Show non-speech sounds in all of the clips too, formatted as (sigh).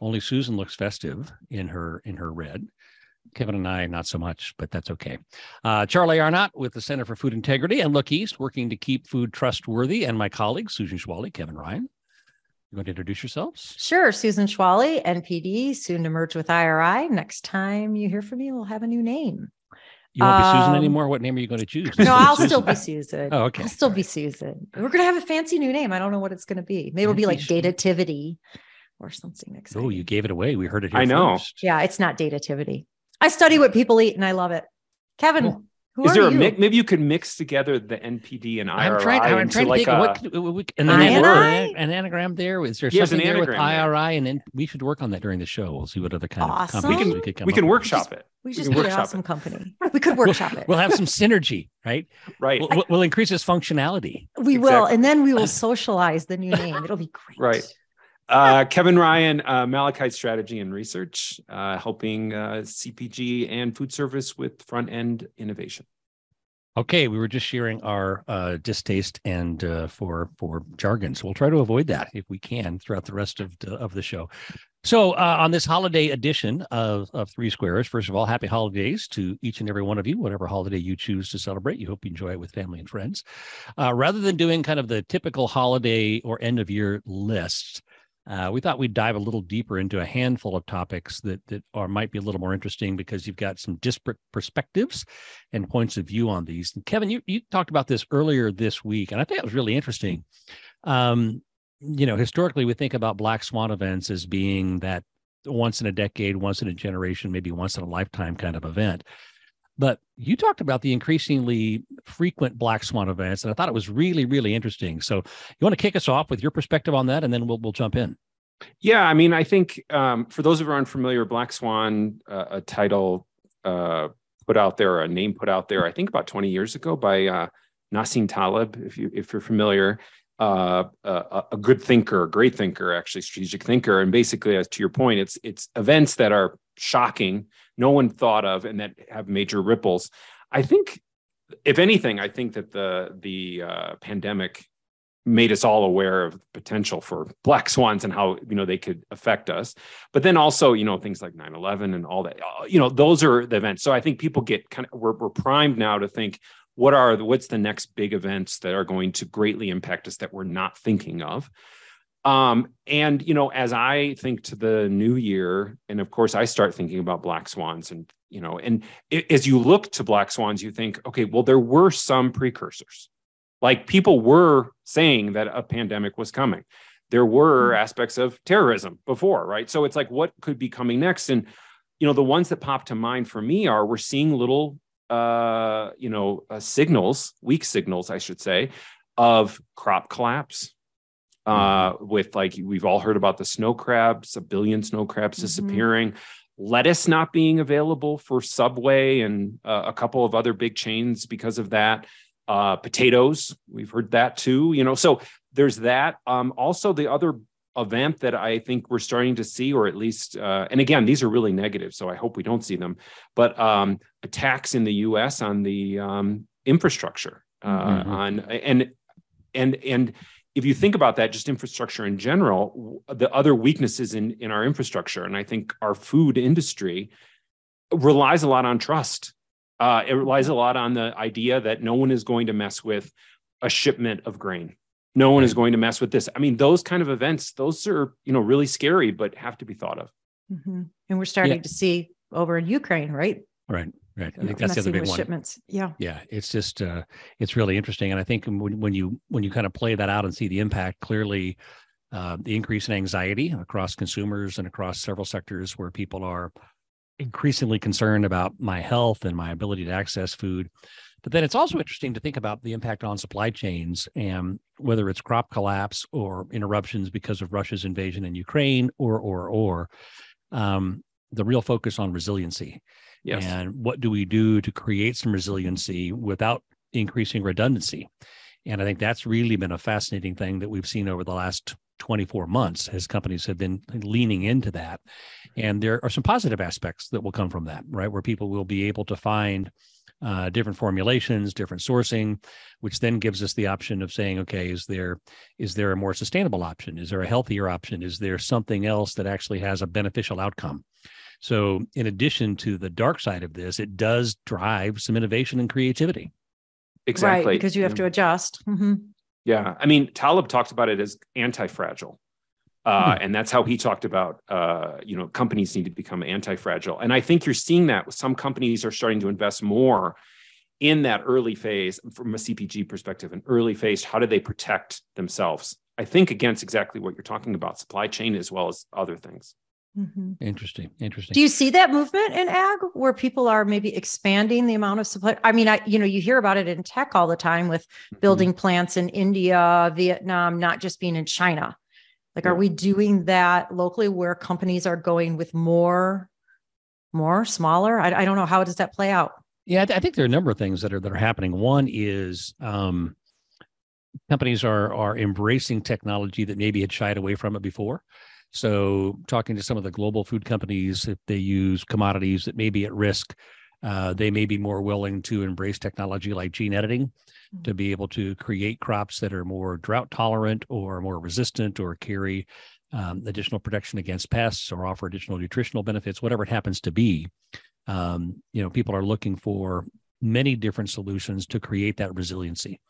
Only Susan looks festive in her in her red. Kevin and I, not so much, but that's okay. Uh, Charlie Arnot with the Center for Food Integrity and Look East, working to keep food trustworthy, and my colleagues, Susan Schwallie, Kevin Ryan. You want to introduce yourselves? Sure. Susan Schwallie, NPD, soon to merge with IRI. Next time you hear from me, we'll have a new name. You won't be Susan Um, anymore. What name are you going to choose? No, I'll Susan? still be Susan. (laughs) Oh, okay. I'll still be Susan. We're going to have a fancy new name. I don't know what it's going to be. Maybe it'll be like. Datativity or something exciting. Oh, you gave it away. We heard it here I know. first. Yeah, it's not Datativity. I study what people eat and I love it. Kevin, Cool. who Is are there a mix? Maybe you could mix together the NPD and IRI I'm trying. I'm trying to like think. a, what could, we, and I then and an anagram there. Is there Yes, something an there with. IRI? And then we should work on that during the show. We'll see what other kind Awesome. of combinations We we could come. we up can with. workshop it. we we just can be an workshop awesome it. company. We could workshop it. We'll have some synergy, right? Right. We'll, we'll increase its functionality. we will. And then we will socialize the new name. It'll be (laughs) great. Right. Uh, Kevin Ryan, uh, Malachite Strategy and Research, uh, helping uh, CPG and food service with front end innovation. Okay, we were just sharing our uh, distaste and uh, for for jargon, so we'll try to avoid that if we can throughout the rest of the, of the show. So, uh, on this holiday edition of of Three Squares, first of all, happy holidays to each and every one of you, whatever holiday you choose to celebrate. You hope you enjoy it with family and friends. Uh, rather than doing kind of the typical holiday or end of year lists, uh, we thought we'd dive a little deeper into a handful of topics that that are might be a little more interesting because you've got some disparate perspectives and points of view on these. And Kevin, you you talked about this earlier this week, and I think it was really interesting. Um, you know, historically, we think about black swan events as being that once in a decade, once in a generation, maybe once in a lifetime kind of event. But you talked about the increasingly frequent black swan events, and I thought it was really, really interesting. So, you want to kick us off with your perspective on that, and then we'll we'll jump in. Yeah, I mean, I think um, for those of you unfamiliar, Black Swan, uh, a title uh, put out there, a name put out there, I think about 20 years ago by uh, Nassim Taleb, if you if you're familiar, uh, a, a good thinker, a great thinker, actually strategic thinker, and basically, as to your point, it's it's events that are shocking, no one thought of, and that have major ripples. I think, if anything, I think that the the uh, pandemic made us all aware of the potential for black swans and how you know they could affect us. But then also you know things like 9-11 and all that uh, you know those are the events. So i think people get kind of we're, we're primed now to think what are the, what's the next big events that are going to greatly impact us that we're not thinking of um and you know as i think to the new year and of course i start thinking about black swans and you know and i- as you look to black swans you think okay well there were some precursors. Like people were saying that a pandemic was coming. There were aspects of terrorism before right? So it's like what could be coming next? And you know the ones that pop to mind for me are we're seeing little uh you know uh, signals weak signals i should say of crop collapse uh with like we've all heard about the snow crabs a billion snow crabs Mhm. disappearing lettuce not being available for subway and uh, a couple of other big chains because of that uh potatoes we've heard that too you know so there's that um also the other event that i think we're starting to see or at least uh and again these are really negative so i hope we don't see them but um attacks in the us on the um infrastructure uh Mhm. on and and and if you think about that just infrastructure in general the other weaknesses in in our infrastructure and i think our food industry relies a lot on trust. Uh, it relies a lot on the idea that no one is going to mess with a shipment of grain. No one is going to mess with this. I mean those kind of events those are you know really scary but have to be thought of. Mhm. And we're starting to see over in Ukraine, right? Right, right. I think that's the other big one. Shipments. Yeah. Yeah, it's just uh, it's really interesting, and I think when, when you when you kind of play that out and see the impact clearly, uh, the increase in anxiety across consumers and across several sectors where people are increasingly concerned about my health and my ability to access food. But then it's also interesting to think about the impact on supply chains and whether it's crop collapse or interruptions because of Russia's invasion in Ukraine or or or um, the real focus on resiliency. Yes. And what do we do to create some resiliency without increasing redundancy? And I think that's really been a fascinating thing that we've seen over the last 24 months as companies have been leaning into that. And there are some positive aspects that will come from that, right? Where people will be able to find uh, different formulations, different sourcing, which then gives us the option of saying, okay, is there is there a more sustainable option? Is there a healthier option? Is there something else that actually has a beneficial outcome? So, in addition to the dark side of this, it does drive some innovation and creativity. Exactly. Right, because you have to adjust. Mm-hmm. Yeah. I mean, Taleb talked about it as anti-fragile. Uh, Hmm. And that's how he talked about, uh, you know, companies need to become anti-fragile. And I think you're seeing that some companies are starting to invest more in that early phase from a CPG perspective, an early phase. How do they protect themselves? I think against exactly what you're talking about, supply chain as well as other things. Mm-hmm. Interesting. Interesting. Do you see that movement in ag where people are maybe expanding the amount of supply? I mean, I you know, you hear about it in tech all the time with Mm-hmm. building plants in India, Vietnam, not just being in China. Like, are we doing that locally where companies are going with more, more, smaller? I, I don't know. How does that play out? Yeah, I, th- I think there are a number of things that are that are happening. One is um, companies are are embracing technology that maybe had shied away from it before. So, talking to some of the global food companies, if they use commodities that may be at risk, uh, they may be more willing to embrace technology like gene editing to be able to create crops that are more drought tolerant or more resistant or carry um, additional protection against pests or offer additional nutritional benefits, whatever it happens to be. Um, you know, people are looking for many different solutions to create that resiliency.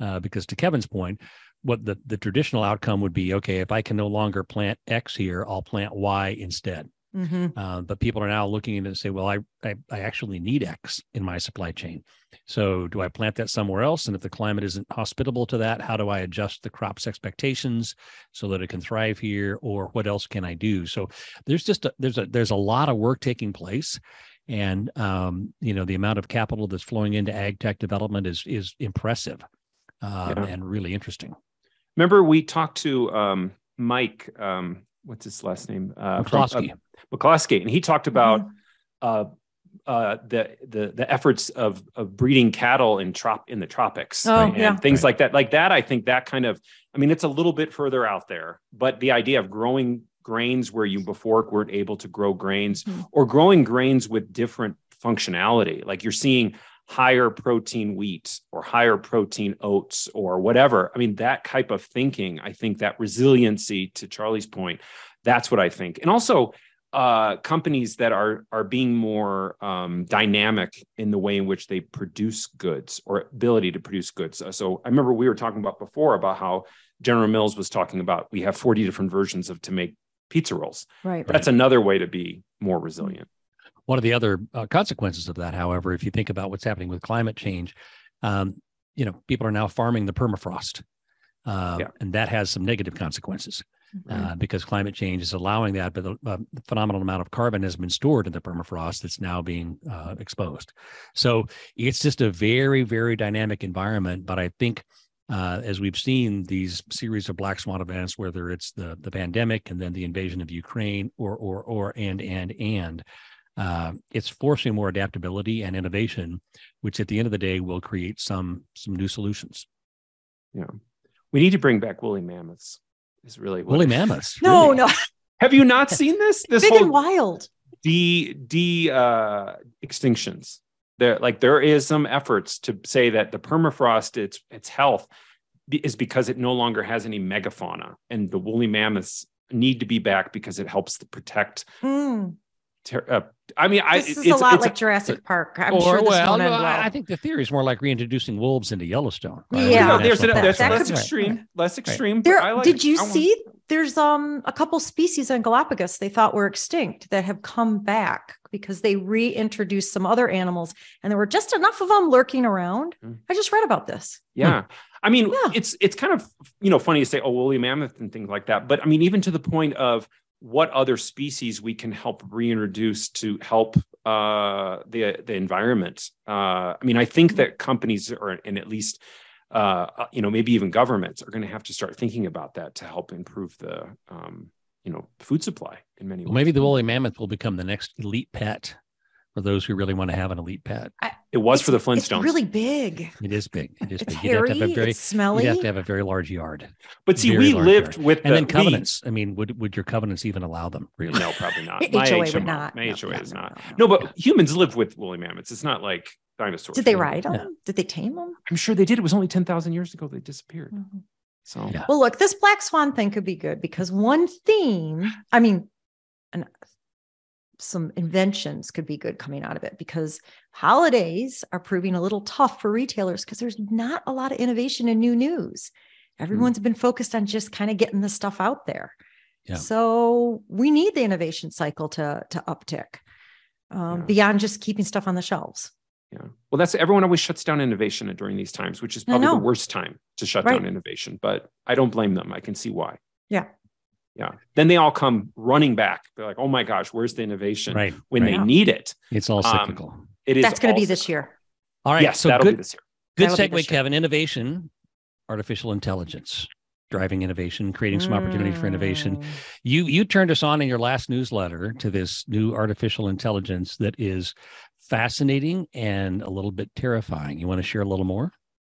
Uh, because to Kevin's point, what the, the traditional outcome would be okay, if I can no longer plant X here, I'll plant Y instead. Mm-hmm. Uh, but people are now looking at it and say, well, I, I I actually need X in my supply chain. So do I plant that somewhere else? And if the climate isn't hospitable to that, how do I adjust the crop's expectations so that it can thrive here? Or what else can I do? So there's just a, there's a there's a lot of work taking place. And um, you know, the amount of capital that's flowing into ag tech development is is impressive um, Yeah. and really interesting. Remember, we talked to um, Mike, um, what's his last name? Uh, from- McCloskey. uh, McCloskey, and he talked about Mm-hmm. uh, uh, the the the efforts of of breeding cattle in trop in the tropics Oh, and yeah. things Right. like that. Like that, I think that kind of. I mean, it's a little bit further out there, but the idea of growing grains where you before weren't able to grow grains, Mhm. or growing grains with different functionality, like you're seeing higher protein wheat or higher protein oats or whatever. I mean, that type of thinking, I think that resiliency to Charlie's point, that's what I think. And also uh, companies that are are being more um, dynamic in the way in which they produce goods or ability to produce goods. Uh, So I remember we were talking about before about how General Mills was talking about we have 40 different versions of to make pizza rolls. Right. That's another way to be more resilient. One of the other uh, consequences of that, however, if you think about what's happening with climate change, um, you know, people are now farming the permafrost, uh, Yeah. and that has some negative consequences Mm-hmm. uh, because climate change is allowing that, but a, a phenomenal amount of carbon has been stored in the permafrost that's now being uh, exposed. So it's just a very, very dynamic environment. But I think. Uh, as we've seen these series of black swan events, whether it's the the pandemic and then the invasion of Ukraine, or or or and and and, uh, it's forcing more adaptability and innovation, which at the end of the day will create some some new solutions. Yeah, we need to bring back woolly mammoths. Is really what Woolly mammoths. (laughs) No, really? no. Have you not seen this? (laughs) This Big whole and wild. de de uh, extinctions. There, like there is some efforts to say that the permafrost, its its health, is because it no longer has any megafauna, and the woolly mammoths need to be back because it helps to protect. Mm. Ter- uh, I mean, I This is it's, a lot it's like Jurassic Park. I'm or sure this well, won't no, I- well. I think the theory is more like reintroducing wolves into Yellowstone. Yeah. Or you know, Yeah. there's an, national That- that's that less could be- extreme, less extreme. but There, like did it. you I want- see? There's um a couple species on Galapagos they thought were extinct that have come back because they reintroduced some other animals, and there were just enough of them lurking around. Hmm. I just read about this. Yeah. I mean, Yeah. it's it's kind of you know funny to say, oh, woolly mammoth and things like that. But I mean, even to the point of what other species we can help reintroduce to help uh, the the environment. Uh, I mean, I think that companies are, and at least uh, you know, maybe even governments are going to have to start thinking about that to help improve the um, you know food supply in many Well, ways. maybe the woolly mammoth will become the next elite pet for those who really want to have an elite pet. It was for the Flintstones. It's really big. It is big. It is It's big. You'd have hairy. to have a very it's smelly. you'd have to have a very large yard. but see, very we lived yard. with And the, then we- covenants. I mean, would would your covenants even allow them? Really? no, probably not. HOA (laughs) My would not. My No, HOA no, is no, not. no, No, no. but humans live with woolly mammoths. It's not like dinosaurs. Did they ride them? Yeah. Did they tame them? I'm sure they did. It was only ten thousand years ago they disappeared. Mm-hmm. So Yeah. Well, look, this black swan thing could be good because one theme, I mean, and some inventions could be good coming out of it because holidays are proving a little tough for retailers because there's not a lot of innovation and new news. Everyone's been focused on just kind of getting the stuff out there. Yeah. So we need the innovation cycle to to uptick um, Yeah. beyond just keeping stuff on the shelves. Yeah. Well, that's everyone always shuts down innovation during these times, which is probably the worst time to shut Right. down innovation. But I don't blame them. I can see why. Yeah. Yeah. Then they all come running back. They're like, oh my gosh, where's the innovation Right. when right. they need it? it's all Um, cyclical. It is That's going to be this year. all right. Yes, so that'll good be this year. good That'll segue. Kevin. Innovation, artificial intelligence, driving innovation, creating some opportunity for innovation. Mm. You you turned us on in your last newsletter to this new artificial intelligence that is fascinating and a little bit terrifying. You want to share a little more?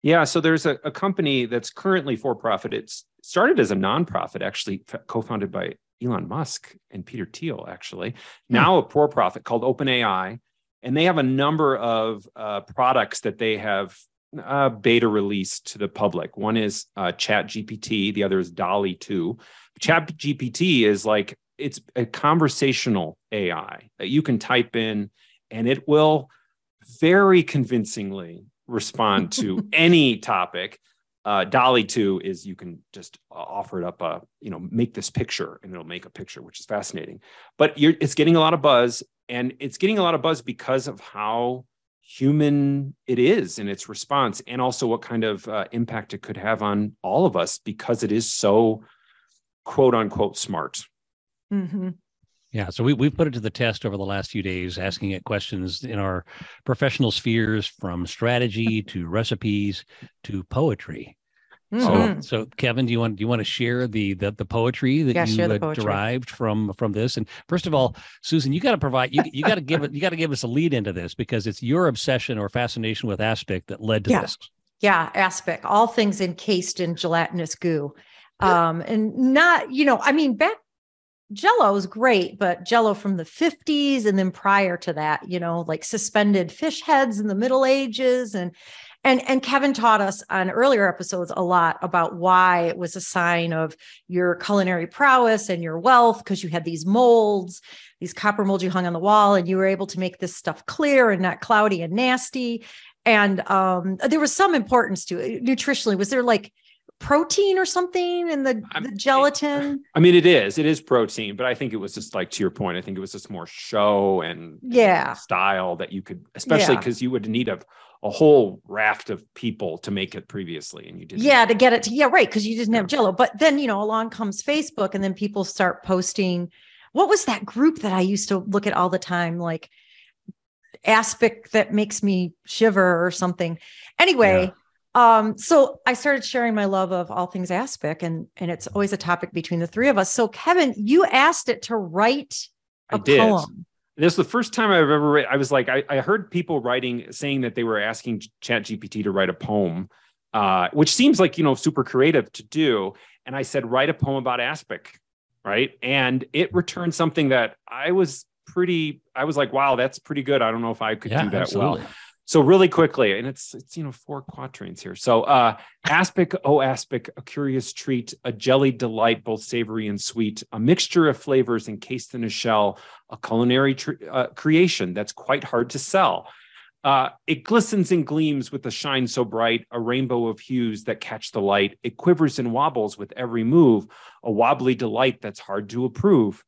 Yeah. So there's a, a company that's currently for profit. It's started as a nonprofit, actually co-founded by Elon Musk and Peter Thiel, actually. Now a for profit called OpenAI. And they have a number of uh, products that they have uh, beta released to the public. One is uh, Chat GPT, the other is DALL-E 2. Chat GPT is like it's a conversational AI that you can type in and it will very convincingly respond to (laughs) any topic. Uh, DALL-E 2 is you can just uh, offer it up, uh, you know, make this picture and it'll make a picture, which is fascinating. But you're, it's getting a lot of buzz and it's getting a lot of buzz because of how human it is in its response and also what kind of uh, impact it could have on all of us because it is so quote unquote smart. Mhm. Yeah, so we we've put it to the test over the last few days, asking it questions in our professional spheres, from strategy to recipes to poetry. So, Mhm. so Kevin, do you want do you want to share the the, the poetry that Yeah, you the uh, poetry. derived from from this? And first of all, Susan, you got to provide you you got to give it you got to give us a lead into this because it's your obsession or fascination with aspic that led to Yeah. this. Yeah, aspic, all things encased in gelatinous goo. Um, and not, you know, I mean, back Jello is great, but Jello from the 50s and then prior to that, you know, like suspended fish heads in the Middle Ages and and and Kevin taught us on earlier episodes a lot about why it was a sign of your culinary prowess and your wealth because you had these molds, these copper molds you hung on the wall, and you were able to make this stuff clear and not cloudy and nasty. And um, there was some importance to it nutritionally. Was there like protein or something in the, the gelatin? I mean, it is, it is protein, but I think it was just like to your point, I think it was just more show and Yeah. style that you could, especially Yeah. because you would need a, a whole raft of people to make it previously. And you didn't. Yeah, to get it to yeah, right. Because you didn't have Jello. But then, you know, along comes Facebook, and then people start posting. What was that group that I used to look at all the time? Like aspic that makes me shiver or something. Anyway, um, so I started sharing my love of all things aspic, and and it's always a topic between the three of us. So Kevin, you asked it to write I a did. poem. This is the first time I've ever read. I was like, I, I heard people writing, saying that they were asking Chat GPT to write a poem, uh, which seems like, you know, super creative to do. And I said, write a poem about aspic. Right. And it returned something that I was pretty, I was like, wow, that's pretty good. I don't know if I could yeah, do that absolutely. well. So really quickly, and it's it's you know four quatrains here. So uh aspic, oh aspic, a curious treat, a jellied delight, both savory and sweet, a mixture of flavors encased in a shell, a culinary tr- uh, creation that's quite hard to sell. Uh, it glistens and gleams with a shine so bright, a rainbow of hues that catch the light. It quivers and wobbles with every move, a wobbly delight that's hard to approve.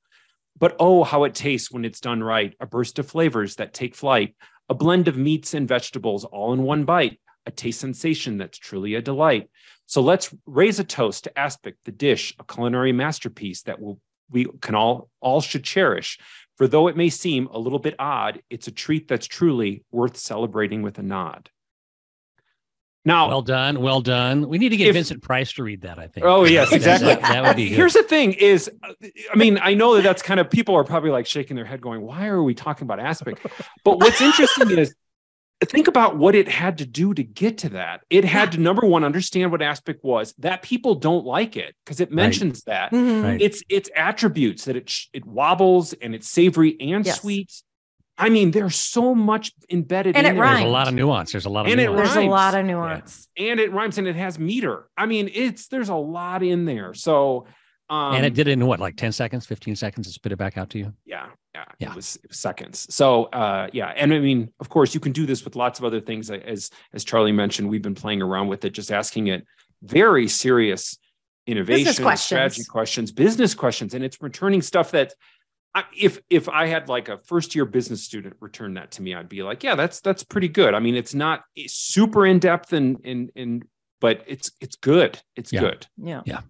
But oh, how it tastes when it's done right, a burst of flavors that take flight, a blend of meats and vegetables all in one bite, a taste sensation that's truly a delight. So let's raise a toast to aspic, the dish, a culinary masterpiece that will, we can all all should cherish. For though it may seem a little bit odd, it's a treat that's truly worth celebrating with a nod. Now, Well done, well done. We need to get If- Vincent Price to read that. I think. Oh, yes, exactly. That, that would be good. Here's the thing is, I mean, I know that that's kind of people are probably like shaking their head going, why are we talking about aspic? But what's interesting is think about what it had to do to get to that. It had to, number one, understand what aspic was, that people don't like it because it mentions that. Mhm. Right. It's its attributes that it sh- it wobbles and it's savory and Yes. sweet. I mean, there's so much embedded And in it there. There's a lot of nuance. There's a lot of And it nuance. There's a lot of nuance. and it rhymes and it has meter. I mean, it's there's a lot in there. So um and it did it in what, like 10 seconds, 15 seconds to spit it back out to you? yeah yeah, Yeah. it was, it was seconds so uh yeah and i mean of course you can do this with lots of other things as as charlie mentioned we've been playing around with it just asking it very serious innovation questions. strategy questions business questions and it's returning stuff that I, if if i had like a first year business student return that to me i'd be like yeah that's that's pretty good i mean it's not super in depth and and and but it's it's good it's Yeah. good Yeah. Yeah.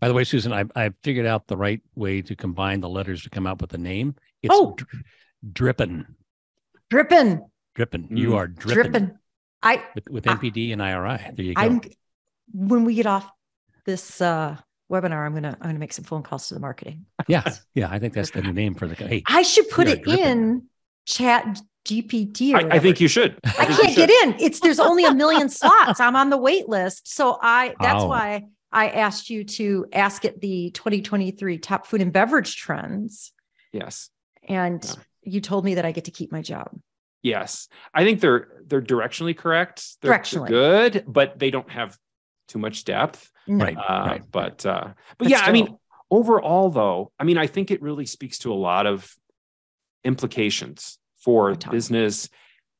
By the way, Susan, I, I figured out the right way to combine the letters to come up with a name. It's Oh. dr- drippin'. Dripping, Drippin'. You Mm. are drippin', dripping. I with, with I- and IRI. There you go. I'm when we get off this uh webinar, I'm gonna I'm gonna make some phone calls to the marketing. yeah, yeah. I think that's the new name for the. Hey, I should put it dripping. in chat GPT. Or I, I think you should I think you can't should. get in. It's there's only a million (laughs) slots. I'm on the wait list. So I that's Oh. why I asked you to ask it the 2023 top food and beverage trends. yes And Yeah. you told me that I get to keep my job. Yes, I think they're they're directionally correct. They're, they're Directionally. good, but they don't have too much depth. Right. Uh, But uh, but, But yeah, I mean, overall though, I mean, I think it really speaks to a lot of implications for business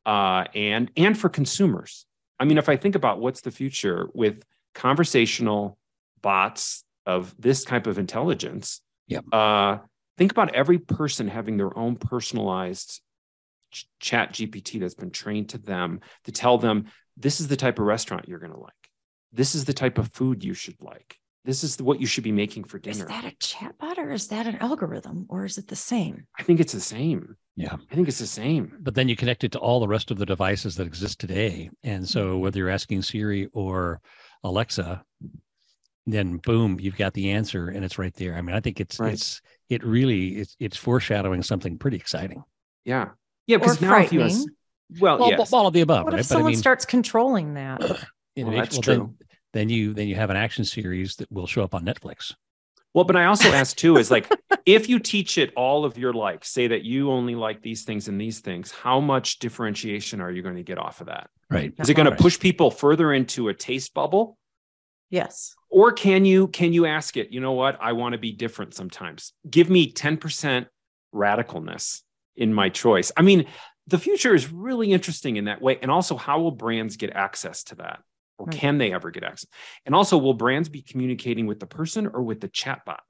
uh, and and for consumers. I mean, if I think about what's the future with conversational bots of this type of intelligence, Yep. uh, think about every person having their own personalized ch- chat GPT that's been trained to them to tell them this is the type of restaurant you're going to like. This is the type of food you should like. This is what you should be making for dinner. Is that a chatbot or is that an algorithm or is it the same? I think it's the same. Yeah. I think it's the same. but then you connect it to all the rest of the devices that exist today. And so mm-hmm. whether you're asking Siri or Alexa, then boom, you've got the answer and it's right there. I mean, I think it's Right. it's it really it's it's foreshadowing something pretty exciting. Yeah. Yeah. Or Because now if you ask, well, Well, yes. all of the above, What right? if someone starts controlling that? (clears throat) innovation- that's then- true. Then, you then you have an action series that will show up on Netflix. Well, but I also (laughs) ask too is like if you teach it all of your likes, say that you only like these things and these things, how much differentiation are you going to get off of that? Right. Is it going to push people further into a taste bubble? Yes. Or can you can you ask it, you know what? I want to be different sometimes. Give me 10% radicalness in my choice. I mean, the future is really interesting in that way. And also, how will brands get access to that? Or Right. can they ever get access? And also, will brands be communicating with the person or with the chatbot?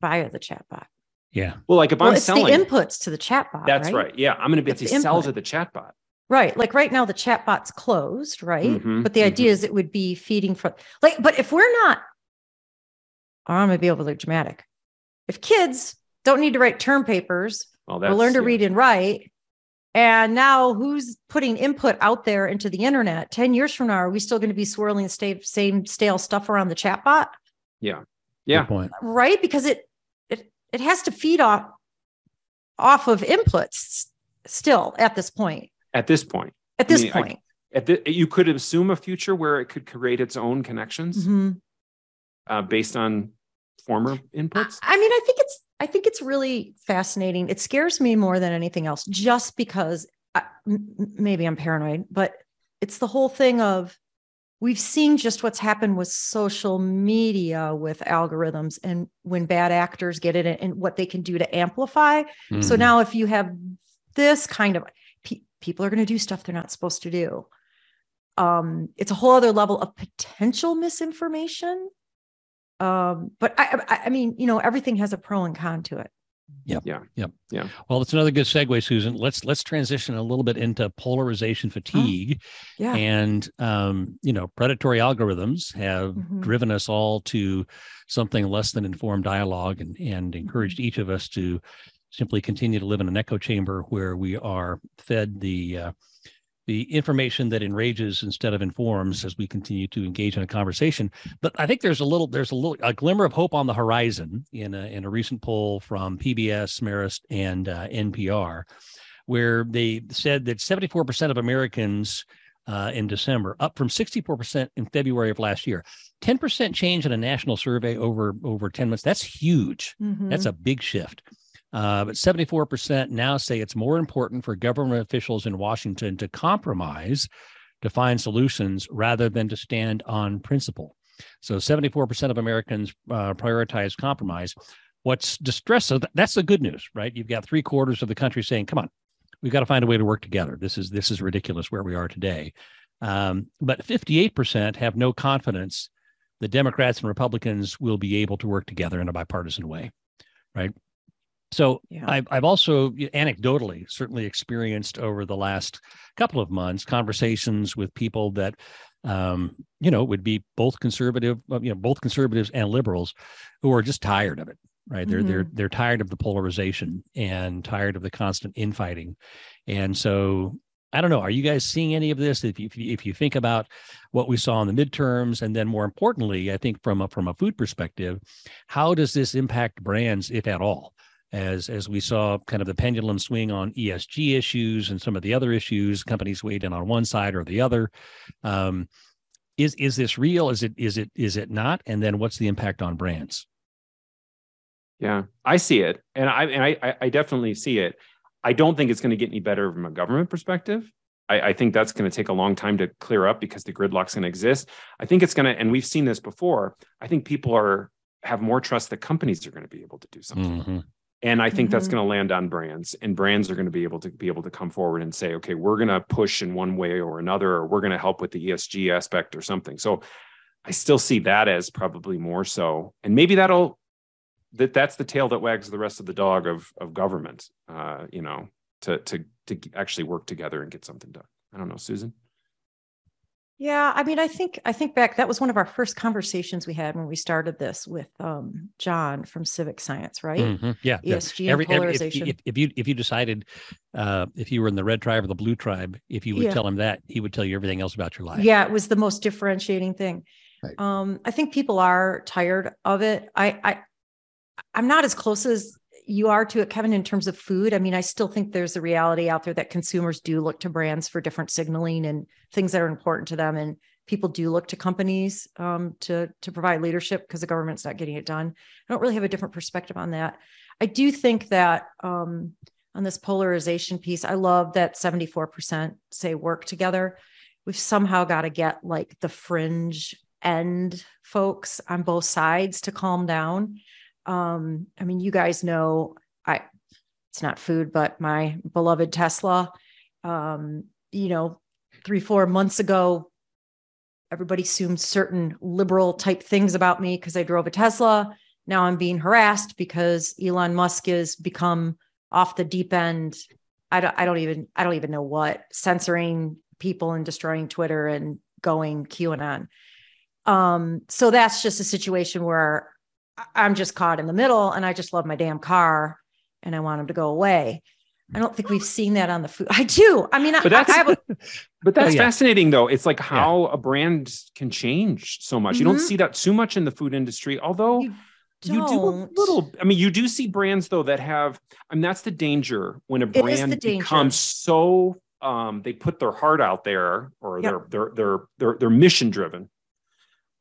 Via the chatbot. Yeah. Well, like if Well, I'm it's selling, the inputs to the chatbot. that's right. Yeah, I'm going to be able It's to the sell to input. the chatbot. Right. Like right now, the chatbot's closed, right? Mhm, But the idea is it would be feeding from like, but if we're not, or I'm gonna be overly dramatic. If kids don't need to write term papers Well, or that's learn to yeah. read and write, and now who's putting input out there into the internet? 10 years from now, are we still going to be swirling the same stale stuff around the chatbot? Yeah. Good point. Right? Because it it it has to feed off off of inputs still at this point. At this point, At I this mean, I- point. at the, you could assume a future where it could create its own connections Mhm. uh, based on former inputs. I mean, I think it's I think it's really fascinating. It scares me more than anything else, just because I, m- maybe I'm paranoid, but it's the whole thing of we've seen just what's happened with social media with algorithms and when bad actors get it and what they can do to amplify. So Mhm. now, if you have this kind of pe- people are going to do stuff they're not supposed to do. Um, it's a whole other level of potential misinformation. Um, but I, I, I mean, you know, everything has a pro and con to it. Yeah. Yeah. Yeah. Yeah. Well, it's another good segue, Susan. Let's let's transition a little bit into polarization fatigue. Yeah. And um, you know, predatory algorithms have Mhm. driven us all to something less than informed dialogue and and Mm-hmm. encouraged each of us to simply continue to live in an echo chamber where we are fed the uh, the information that enrages instead of informs as we continue to engage in a conversation. But I think there's a little there's a little a glimmer of hope on the horizon in a in a recent poll from PBS, Marist, and uh, NPR, where they said that 74% of Americans uh, in December, up from 64% in February of last year. 10% change in a national survey over over 10 months. That's huge. Mm-hmm. That's a big shift. Uh, but 74% now say it's more important for government officials in Washington to compromise to find solutions rather than to stand on principle. So 74% of Americans uh, prioritize compromise. What's distressing, that's the good news, right? You've got three quarters of the country saying, come on, we've got to find a way to work together. This is, this is ridiculous where we are today. Um, but 58% have no confidence the Democrats and Republicans will be able to work together in a bipartisan way, right? So yeah. I've, I've also anecdotally certainly experienced over the last couple of months conversations with people that um, you know would be both conservative, you know, both conservatives and liberals who are just tired of it. Right. Mm-hmm. They're they're mm-hmm. they're tired of the polarization and tired of the constant infighting. And so I don't know. Are you guys seeing any of this? If you, if you, if you think about what we saw in the midterms, and then more importantly, I think from a from a food perspective, how does this impact brands, if at all? As as we saw kind of the pendulum swing on ESG issues and some of the other issues, companies weighed in on one side or the other. Um, is is this real? Is it is it is it not? And then what's the impact on brands? Yeah, I see it, and I and I I definitely see it. I don't think it's going to get any better from a government perspective. I, I think that's going to take a long time to clear up because the gridlock's going to exist. I think it's going to, and we've seen this before. I think people are have more trust that companies are going to be able to do something. Mm-hmm and i think mm-hmm. that's going to land on brands and brands are going to be able to be able to come forward and say okay we're going to push in one way or another or we're going to help with the esg aspect or something. So i still see that as probably more so and maybe that'll that that's the tail that wags the rest of the dog of of government uh you know to to to actually work together and get something done. I don't know susan yeah, I mean, I think I think back that was one of our first conversations we had when we started this with um, John from Civic Science, right? Mm-hmm. Yeah, ESG yeah. Every, polarization. Every, if, if, you if you decided uh, if you were in the red tribe or the blue tribe, if you would yeah. tell him that, he would tell you everything else about your life. Yeah, it was the most differentiating thing. Right. Um, I think people are tired of it. I I I'm not as close as you are to it, Kevin, in terms of food. I mean, I still think there's a reality out there that consumers do look to brands for different signaling and things that are important to them. And people do look to companies um, to to provide leadership because the government's not getting it done. I don't really have a different perspective on that. I do think that um, on this polarization piece, I love that 74% say work together. We've somehow got to get like the fringe end folks on both sides to calm down um, I mean, you guys know I it's not food, but my beloved Tesla. Um, you know, three, four months ago, everybody assumed certain liberal type things about me because I drove a Tesla. Now I'm being harassed because Elon Musk has become off the deep end. I don't, I don't even I don't even know what censoring people and destroying Twitter and going QAnon. Um, so that's just a situation where I'm just caught in the middle and I just love my damn car and I want him to go away. I don't think we've seen that on the food. I do. I mean, but that's, I, I a, (laughs) but that's oh, yeah. fascinating though. It's like how yeah. a brand can change so much. Mm-hmm. You don't mm-hmm. see that too much in the food industry, although you, you do a little. I mean, you do see brands though that have, I mean, that's the danger when a brand becomes so, um, they put their heart out there or yep. they're, they're, they're, they're, they're mission driven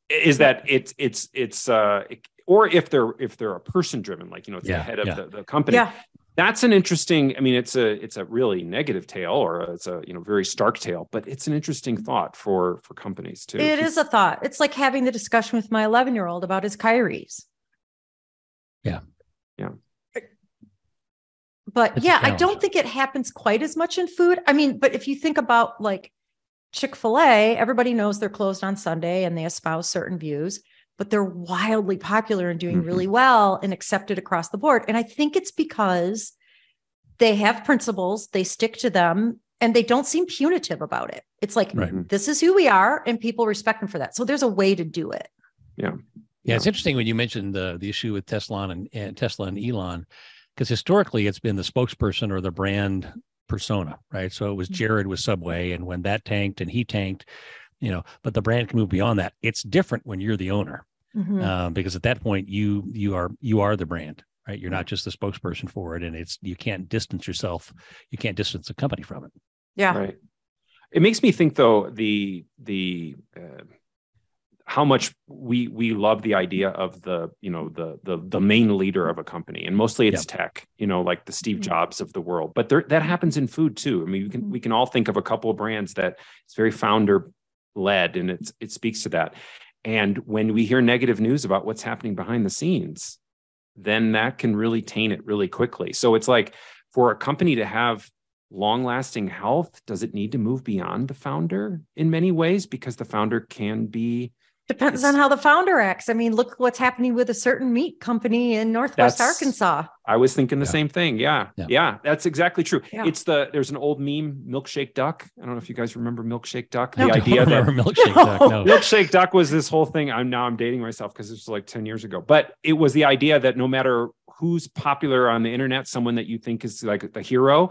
is that it's, it's, it's, uh, it, or if they're if they're a person driven like you know it's yeah, the head of yeah. the, the company. Yeah. that's an interesting i mean it's a it's a really negative tale or it's a you know very stark tale but it's an interesting thought for for companies too. It is a thought. It's like having the discussion with my 11 year old about his kyries. Yeah. Yeah. But it's yeah i don't think it happens quite as much in food. I mean but if you think about like chick-fil-a everybody knows they're closed on sunday and they espouse certain views but they're wildly popular and doing really mm-hmm. well and accepted across the board. And I think it's because they have principles, they stick to them, and they don't seem punitive about it. It's like, right. this is who we are, and people respect them for that. So there's a way to do it. Yeah. Yeah, it's interesting when you mentioned the the issue with Tesla and, and Tesla and Elon, because historically it's been the spokesperson or the brand persona, right? So it was Mhm. Jared with Subway, and when that tanked and he tanked, you know, but the brand can move beyond that. It's different when you're the owner, Mhm. um, because at that point you you are you are the brand, right? You're not just the spokesperson for it, and it's you can't distance yourself, you can't distance the company from it. yeah. Right. It makes me think though the the uh, how much we we love the idea of the you know the the the main leader of a company and mostly it's tech you know like the Steve Mhm. Jobs of the world but there, that happens in food too I mean we can Mhm. we can all think of a couple of brands that it's very founder led and it's it speaks to that. And when we hear negative news about what's happening behind the scenes then that can really taint it really quickly. So it's like for a company to have long lasting health does it need to move beyond the founder in many ways? Because the founder can be Depends It's- on how the founder acts. I mean, look what's happening with a certain meat company in Northwest Arkansas. i was thinking the Yeah. same thing yeah. Yeah. yeah that's exactly true Yeah. it's the there's an old meme milkshake duck i don't know if you guys remember milkshake duck No. the idea don't that remember (laughs) milkshake duck. No. milkshake duck was this whole thing i'm now i'm dating myself because this was like 10 years ago but it was the idea that no matter who's popular on the internet someone that you think is like the hero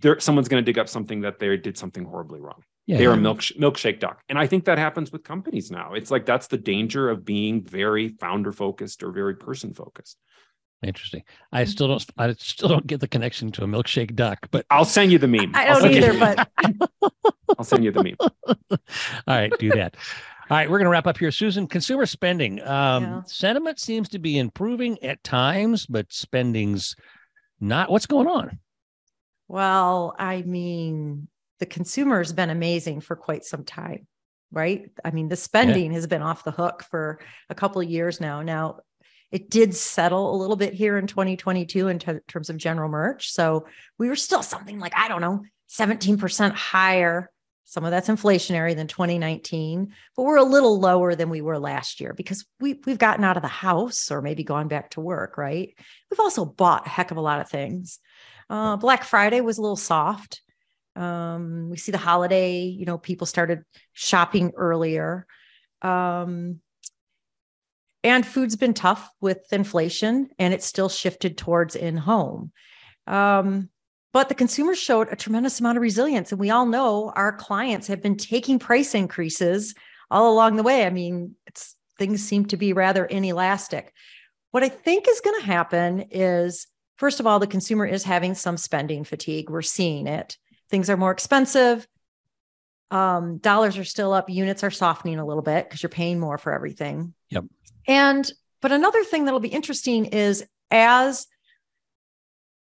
there someone's going to dig up something that they did something horribly wrong Yeah, they're yeah. a milk milkshake duck and i think that happens with companies now it's like that's the danger of being very founder focused or very person focused Interesting. I still don't. I still don't get the connection to a milkshake duck, but i'll send you the meme I I'll don't send you- either, but (laughs) i'll send you the meme all right, do that. All right, we're going to wrap up here, Susan. Consumer spending. Um, Yeah. Sentiment seems to be improving at times, but spending's not. What's going on? well, I mean, the consumer has been amazing for quite some time, right? I mean, the spending has been off the hook for a couple of years now. Now, it did settle a little bit here in 2022 in ter- terms of general merch. So we were still something like, I don't know, 17% higher. Some of that's inflationary than 2019, but we're a little lower than we were last year because we, we've gotten out of the house or maybe gone back to work, right? We've also bought a heck of a lot of things. Uh, Black Friday was a little soft. Um, we see the holiday, you know, people started shopping earlier. Um, and food's been tough with inflation and it's still shifted towards in home. Um, but the consumers showed a tremendous amount of resilience. And we all know our clients have been taking price increases all along the way. I mean, things seem to be rather inelastic. What I think is going to happen is, first of all, the consumer is having some spending fatigue. We're seeing it. Things are more expensive. Um, dollars are still up. Units are softening a little bit because you're paying more for everything. Yep. And, but another thing that'll be interesting is as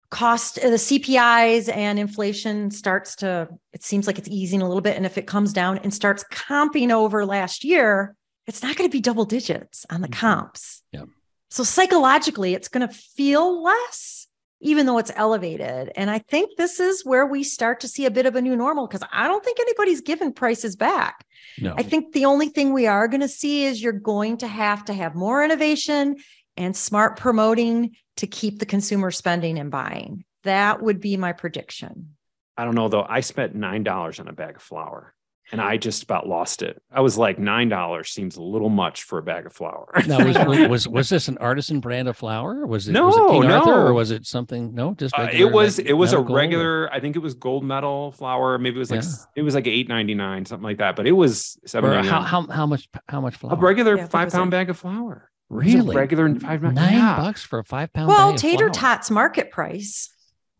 cost the CPIs and inflation starts to, it seems like it's easing a little bit. And if it comes down and starts comping over last year, it's not going to be double digits on the Mhm. comps. Yeah. So psychologically, it's going to feel less, even though it's elevated. And I think this is where we start to see a bit of a new normal because I don't think anybody's given prices back. No. I think the only thing we are going to see is you're going to have to have more innovation and smart promoting to keep the consumer spending and buying. That would be my prediction. i don't know though i spent nine dollars on a bag of flour and i just about lost it i was like nine dollars seems a little much for a bag of flour Now, was, (laughs) was was was this an artisan brand of flour? Was it No, was it King Arthur no. or was it something? No, just Uh, it was like, it was a metal gold or- regular i think it was gold medal flour maybe it was like Yeah. it was like 8.99 something like that but it was 7 how, how how much how much flour? a regular Yeah, I think it five was pound like- bag of flour It was a really regular five nine yeah. bucks for a five pound. Well, tater tots market price.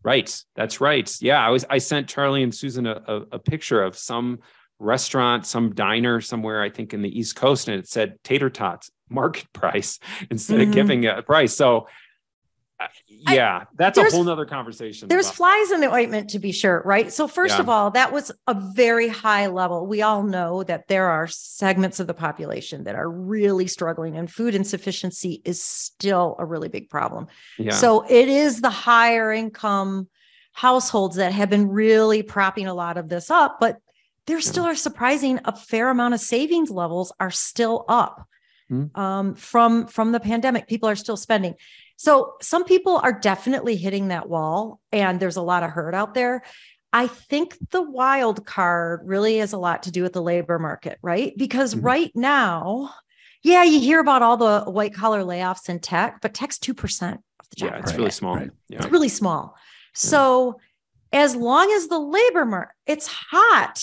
Right. That's right. Yeah. I was, I sent Charlie and Susan a, a, a picture of some restaurant, some diner somewhere, I think in the East Coast, and it said tater tots market (laughs) price instead Mhm. of giving a price. So, uh, I- yeah, that's a whole nother conversation. There's flies in the ointment to be sure, right? So, first Yeah. of all, that was a very high level. We all know that there are segments of the population that are really struggling, and food insufficiency is still a really big problem. yeah. So, it is the higher income households that have been really propping a lot of this up, but there still are surprising a fair amount of savings levels are still up Hmm. um, from from the pandemic. People are still spending. So some people are definitely hitting that wall, and there's a lot of hurt out there. I think the wild card really has a lot to do with the labor market, right? Because Mhm. right now, yeah, you hear about all the white collar layoffs in tech, but tech's 2% of the job yeah, it's market. really small. right. Yeah. It's really small. So as long as the labor market, it's hot.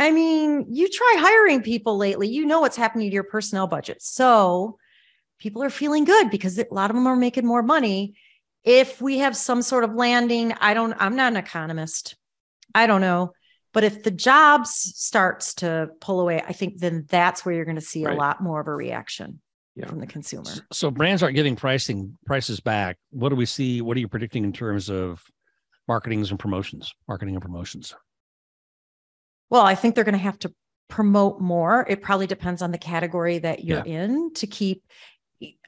I mean, you try hiring people lately, you know what's happening to your personnel budget. So people are feeling good because a lot of them are making more money. If we have some sort of landing, I don't, I'm not an economist. I don't know. But if the jobs starts to pull away, I think then that's where you're going to see Right. a lot more of a reaction Yeah. from the consumer. So brands aren't giving pricing prices back. What do we see? What are you predicting in terms of marketings and promotions? Marketing and promotions. Well, I think they're going to have to promote more. It probably depends on the category that you're in to keep.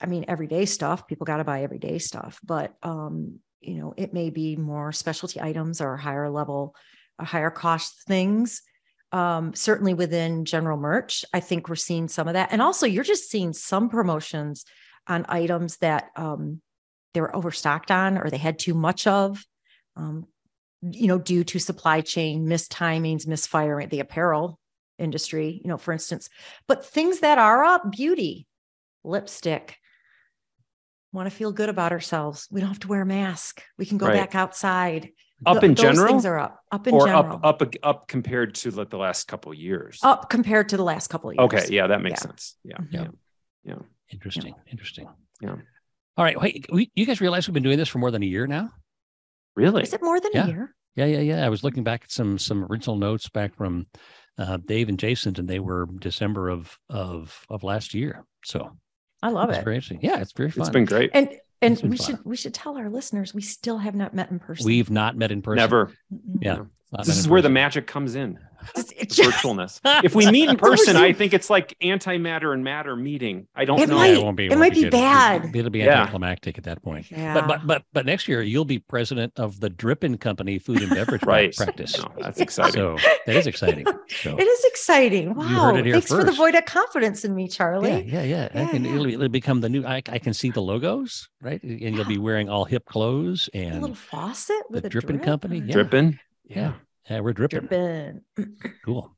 I mean, everyday stuff. People got to buy everyday stuff, but um, you know, it may be more specialty items or higher level, uh, higher cost things. Um, certainly within general merch, I think we're seeing some of that, and also you're just seeing some promotions on items that um, they were overstocked on or they had too much of. Um, you know, due to supply chain mistimings, misfiring the apparel industry, you know, for instance, but things that are up, beauty, lipstick, want to feel good about ourselves. We don't have to wear a mask. We can go Right. back outside. Up Th- in those general, things are up, up in or general, up up up compared to like the last couple of years. up compared to the last couple of years. Okay, yeah, that makes Yeah. sense. Yeah, Mhm. yeah. Interesting. Interesting. Yeah. All right. Wait, we, you guys realize we've been doing this for more than a year now? Really? Is it more than Yeah. a year? Yeah, yeah, yeah. I was looking back at some some original notes back from uh, Dave and Jason, and they were December of of of last year. So I love it's it. very interesting. Yeah, it's very fun. It's been great. And and we fun. should we should tell our listeners we still have not met in person. We've not met in person. Never. Yeah. This is in where the magic comes in. It's- (laughs) It's virtualness. (laughs) if we meet in person, I think it's like antimatter and matter meeting. I don't It know. might- it won't be. it won't might be good. bad. It'll be Yeah. anticlimactic at that point. Yeah. But but but but next year you'll be president of the Drippin' Company Food and Beverage (laughs) Right. practice. No, that's exciting. So that is exciting. So It is exciting. You Wow. heard it here Thanks for the void of confidence in me, Charlie. yeah, yeah, yeah. I can, Yeah, It'll, it'll become the new. I, I can see the logos, right? And you'll be wearing all hip clothes and A little faucet with the a Drippin' drip? Company. Yeah. Dripping. yeah, yeah. We're dripping. Drippin'. (clears throat) Cool.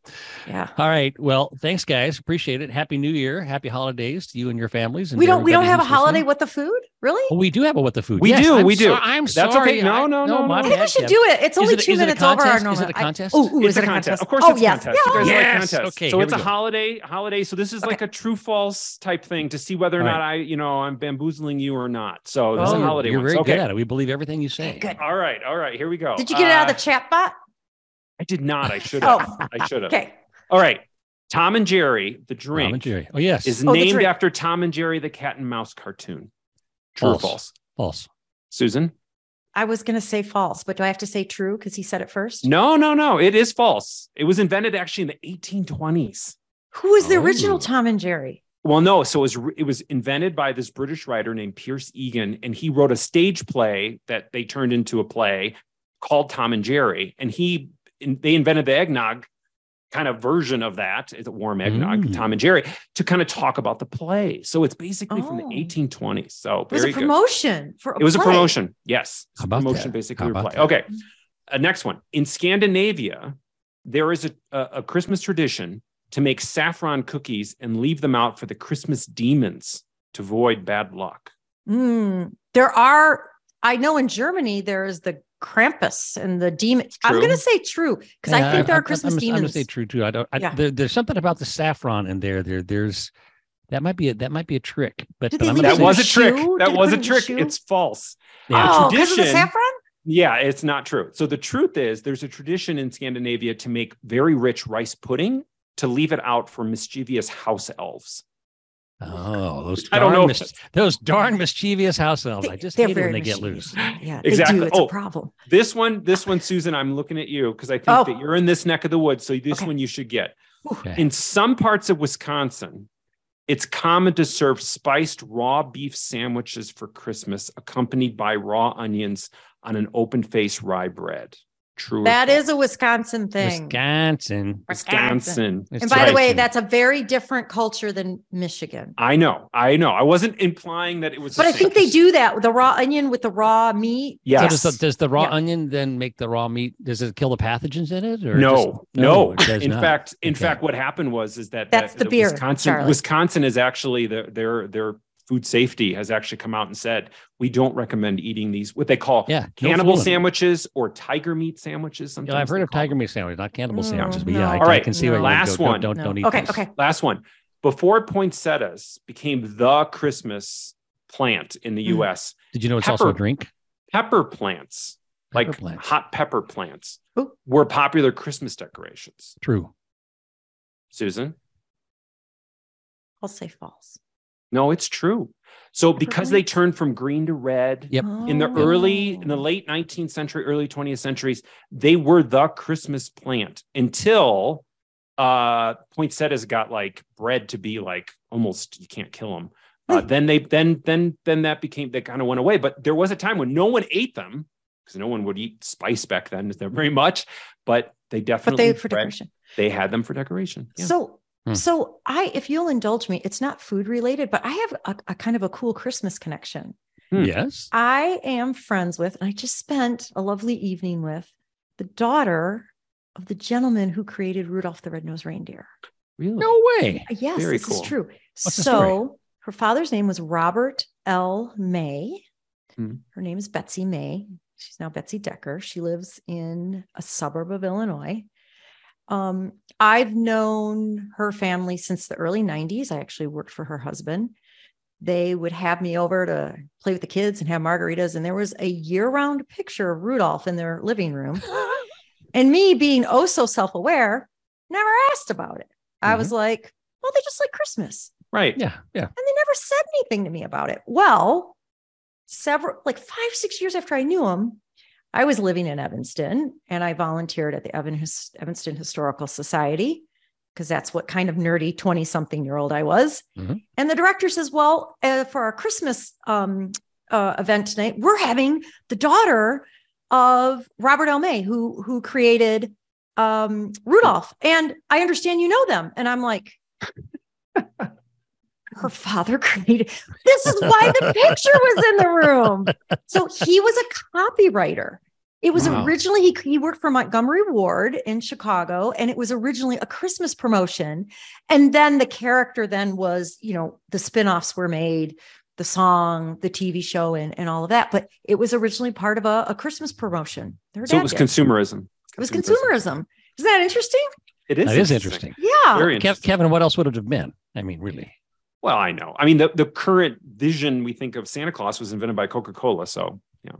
Yeah. All right. Well, thanks, guys. Appreciate it. Happy New Year. Happy holidays to you and your families. And We don't we don't have a who's holiday listening. with the food? Really? Oh, we do have a what the food. We Yes, do, I'm we do. so- I'm That's sorry. okay. No, I- no, no, no. I think we should Deb. do it. It's only it- two is it a minutes over our normal. Is it a I- contest? Oh, ooh, It's is a it a contest. contest? Of course, oh, it's yes. a contest. You guys Yeah. like Yes. contests. Okay, so it's a holiday, holiday. So this is like a true false type thing to see whether or not I, you know, I'm bamboozling you or not. So this is Oh, a you're- holiday You're very good at it. We believe everything you say. Good. All right, all right. Here we go. Did you get it out Uh, of the chat bot? I did not. I should oh. have. Oh, I should have. okay. All right. Tom and Jerry, the Tom and drink, Jerry. Oh yes. is Oh, named after Tom and Jerry, the cat and mouse cartoon. True False. or false? false. Susan? I was going to say false, but do I have to say true because he said it first? No, no, no. It is false. It was invented actually in the 1820s. Who was the original Oh. Tom and Jerry? Well, no. So it was it was invented by this British writer named Pierce Egan, and he wrote a stage play that they turned into a play called Tom and Jerry. And he in, they invented the eggnog kind of version of that, the warm eggnog, Mm. Tom and Jerry, to kind of talk about the play. So it's basically from the Oh. 1820s. So It was very a good. promotion for a It was a promotion. Yes. It's How a about promotion that? basically. How about play. that? Okay. Uh, next one. In Scandinavia, there is a, a, a Christmas tradition to make saffron cookies and leave them out for the Christmas demons to avoid bad luck. Mm, there are, I know in Germany, there is the Krampus and the demon. I'm going to say true because I Yeah, think there I'm- are Christmas I'm, I'm, gonna say true too. I don't. I, Yeah. there, there's something about the saffron in there. There, there's that might be a that might be a trick. But, but I'm That it in say- was a trick. shoe? That Did was a it in the trick. It's false. Yeah. oh, because of the tradition- saffron? Yeah, it's not true. So the truth is, there's a tradition in Scandinavia to make very rich rice pudding to leave it out for mischievous house elves. Oh, those I don't darn know mis- those darn mischievous house elves. I just they're hate it when they get loose. Yeah, they Exactly. do. It's Oh. a problem. This one, this one, Susan, I'm looking at you because I think Oh. that you're in this neck of the woods. So this Okay. one you should get. Okay. In some parts of Wisconsin, it's common to serve spiced raw beef sandwiches for Christmas, accompanied by raw onions on an open face rye bread. True. or That false? is a Wisconsin thing. Wisconsin. Wisconsin. It's And by the way, that's a very different culture than Michigan. I know. I know. I wasn't implying that it was. But I think they do that with the raw onion with the raw meat. So Yes. does, the, does the raw Yeah. onion then make the raw meat? Does it kill the pathogens in it? Or no, just- no. Oh, it in not. fact, in Okay. fact, what happened was is that That's the beer, Wisconsin, Charlie. Wisconsin is actually the, their their food safety has actually come out and said we don't recommend eating these what they call Yeah, cannibal sandwiches or tiger meat sandwiches. Yeah, Sometimes I've heard of tiger them. meat sandwiches, not cannibal Mm, sandwiches, but no. yeah, I, All I can see no. why you Last don't, one. Don't, No. don't eat Okay, these. okay. Last one. Before poinsettias became the Christmas plant in the Mm. U.S., Did you know it's also a drink? pepper plants, Pepper like plants. hot pepper plants, Ooh. were popular Christmas decorations. True. Susan, I'll say false. No, it's true. So because they turned from green to red, Yep. in the early in the Oh. late 19th century early 20th centuries they were the christmas plant until uh poinsettias got like bred to be like almost you can't kill them uh, then they then then then that became that kind of went away but there was a time when no one ate them because no one would eat spice back then is (laughs) there very much but they but definitely they for bred- decoration. they had them for decoration Yeah. So, Hmm. so I, if you'll indulge me, it's not food related, but I have a, a kind of a cool Christmas connection. Hmm. Yes. I am friends with, and I just spent a lovely evening with the daughter of the gentleman who created Rudolph the Red-Nosed Reindeer. really No way. Yes, Very this cool. is true. What's so her father's name was Robert L. May. Hmm. Her name is Betsy May. She's now Betsy Decker. She lives in a suburb of Illinois. Um, I've known her family since the early 90s. I actually worked for her husband. They would have me over to play with the kids and have margaritas. And there was a year round picture of Rudolph in their living room. (laughs) And me being oh so self aware, never asked about it. I was like, well, they just like Christmas. right Yeah. Yeah. And they never said anything to me about it. Well, several, like five, six years after I knew him, I was living in Evanston and I volunteered at the Evan, Evanston Historical Society because that's what kind of nerdy 20 something year old I was. Mhm. And the director says, Well, uh, for our Christmas um, uh, event tonight, we're having the daughter of Robert L. May, who, who created um, Rudolph. And I understand you know them. And I'm like, (laughs) her father created this is why the picture was in the room (laughs) so he was a copywriter it was Wow. originally he, he worked for montgomery ward in chicago and it was originally a christmas promotion and then the character then was you know the spin-offs were made the song the tv show and, and all of that but it was originally part of a, a christmas promotion Their so it was did. consumerism it was consumerism isn't that interesting it is That is interesting. yeah Very interesting. Kevin, what else would it have been? I mean, really? Well, I know. I mean, the, the current vision we think of Santa Claus was invented by Coca Cola. So, yeah.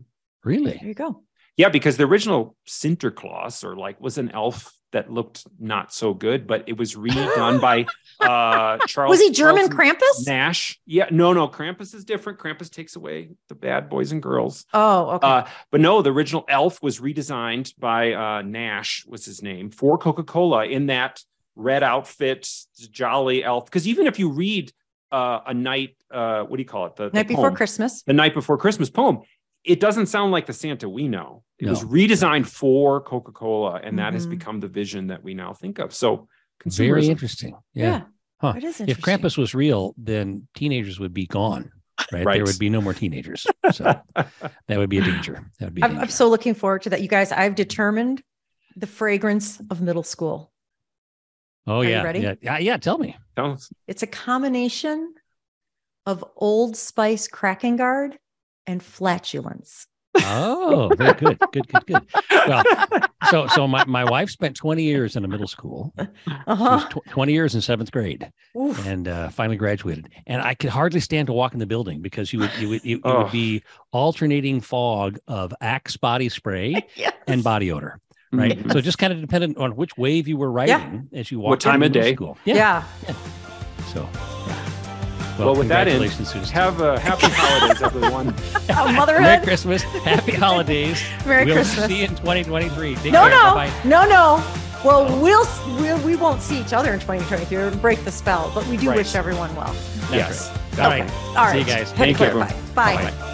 Really? there you go Yeah, because the original Sinterklaas or like was an elf that looked not so good, but it was redone by (laughs) uh Charles. was he german Charles krampus Nash. Yeah, no, no. Krampus is different. Krampus takes away the bad boys and girls. oh okay Uh, but no, the original elf was redesigned by uh, Nash, was his name, for Coca Cola in that red outfit, jolly elf. Because even if you read uh, a night, uh, what do you call it? The, the night before christmas the night before Christmas poem. It doesn't sound like the Santa we know. It was redesigned for Coca Cola, and that has Mhm. become the vision that we now think of. So, Very interesting. yeah, Yeah. Huh. it is If interesting. Krampus was real, then teenagers would be gone. Right? Right. There would be no more teenagers. (laughs) So that would be a danger. That would be a I'm. I'm so looking forward to that. You guys, I've determined the fragrance of middle school. oh Are you yeah, ready? yeah. Yeah. Yeah. Tell me. Tell us. It's a combination of Old Spice cracking guard and flatulence. Oh, very good. Good, good, good. Well, so so my, my wife spent 20 years in a middle school. Uh-huh. tw- 20 years in seventh grade Oof. and uh, finally graduated. And I could hardly stand to walk in the building because you would you would you, it Oh. would be alternating fog of Axe body spray (laughs) Yes. and body odor. Right. Mhm. So just kind of dependent on which wave you were riding as you walked What time into of middle day? School. Yeah. So yeah. Well, with that in, congratulations, Have a happy holidays, everyone. (laughs) Oh, Merry. Christmas. Happy (laughs) holidays. Merry we'll Christmas. see you in 2023. Take No, care. no, Bye-bye. no, no. Well, we'll, we'll we won't see each other in 2023 or break the spell, but we do Right. wish everyone well. That's yes. right. All right. All right. See you guys. Happy Thank you, Clarify. everyone. Bye.